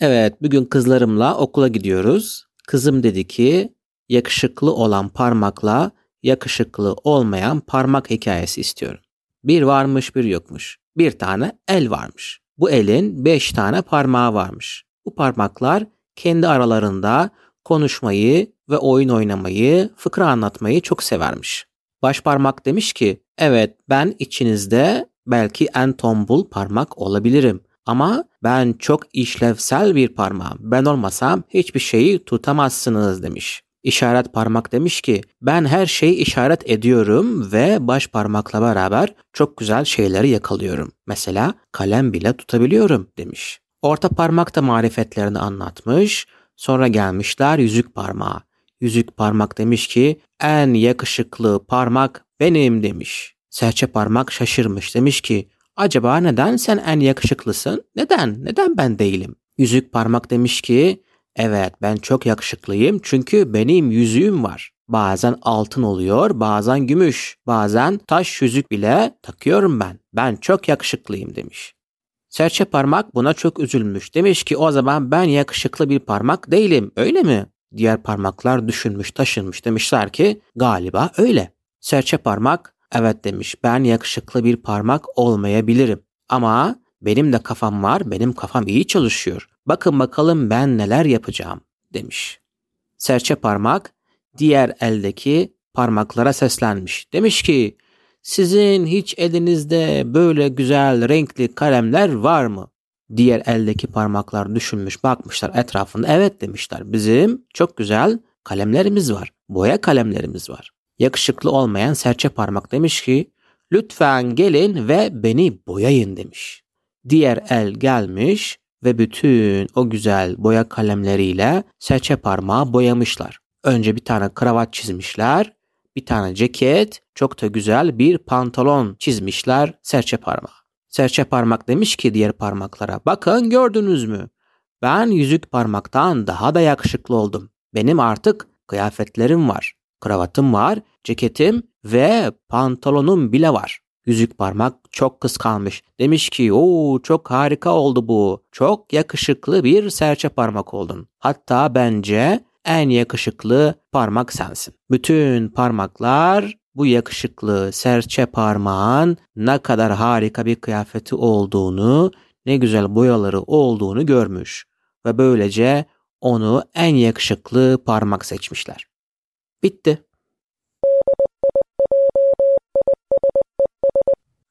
Evet, bugün kızlarımla okula gidiyoruz. Kızım dedi ki yakışıklı olan parmakla yakışıklı olmayan parmak hikayesi istiyorum. Bir varmış bir yokmuş. Bir tane el varmış. Bu elin beş tane parmağı varmış. Bu parmaklar kendi aralarında konuşmayı ve oyun oynamayı, fıkra anlatmayı çok severmiş. Baş parmak demiş ki, evet ben içinizde belki en tombul parmak olabilirim. Ama ben çok işlevsel bir parmağım. Ben olmasam hiçbir şeyi tutamazsınız demiş. İşaret parmak demiş ki ben her şeyi işaret ediyorum ve baş parmakla beraber çok güzel şeyleri yakalıyorum. Mesela kalem bile tutabiliyorum demiş. Orta parmak da marifetlerini anlatmış. Sonra gelmişler yüzük parmağı. Yüzük parmak demiş ki en yakışıklı parmak benim demiş. Serçe parmak şaşırmış demiş ki acaba neden sen en yakışıklısın? Neden? Neden ben değilim? Yüzük parmak demiş ki evet ben çok yakışıklıyım çünkü benim yüzüğüm var. Bazen altın oluyor, bazen gümüş, bazen taş yüzük bile takıyorum ben. Ben çok yakışıklıyım demiş. Serçe parmak buna çok üzülmüş. Demiş ki o zaman ben yakışıklı bir parmak değilim öyle mi? Diğer parmaklar düşünmüş taşınmış demişler ki galiba öyle. Serçe parmak evet demiş ben yakışıklı bir parmak olmayabilirim. Ama benim de kafam var benim kafam iyi çalışıyor. Bakın bakalım ben neler yapacağım demiş. Serçe parmak diğer eldeki parmaklara seslenmiş. Demiş ki sizin hiç elinizde böyle güzel renkli kalemler var mı? Diğer eldeki parmaklar düşünmüş bakmışlar etrafında evet demişler bizim çok güzel kalemlerimiz var. Boya kalemlerimiz var. Yakışıklı olmayan serçe parmak demiş ki lütfen gelin ve beni boyayın demiş. Diğer el gelmiş ve bütün o güzel boya kalemleriyle serçe parmağı boyamışlar. Önce bir tane kravat çizmişler, bir tane ceket, çok da güzel bir pantolon çizmişler serçe parmağı. Serçe parmak demiş ki diğer parmaklara bakın gördünüz mü? Ben yüzük parmaktan daha da yakışıklı oldum. Benim artık kıyafetlerim var. Kravatım var, ceketim ve pantolonum bile var. Yüzük parmak çok kıskanmış. Demiş ki o çok harika oldu bu. Çok yakışıklı bir serçe parmak oldun. Hatta bence en yakışıklı parmak sensin. Bütün parmaklar bu yakışıklı serçe parmağın ne kadar harika bir kıyafeti olduğunu, ne güzel boyaları olduğunu görmüş ve böylece onu en yakışıklı parmak seçmişler. Bitti.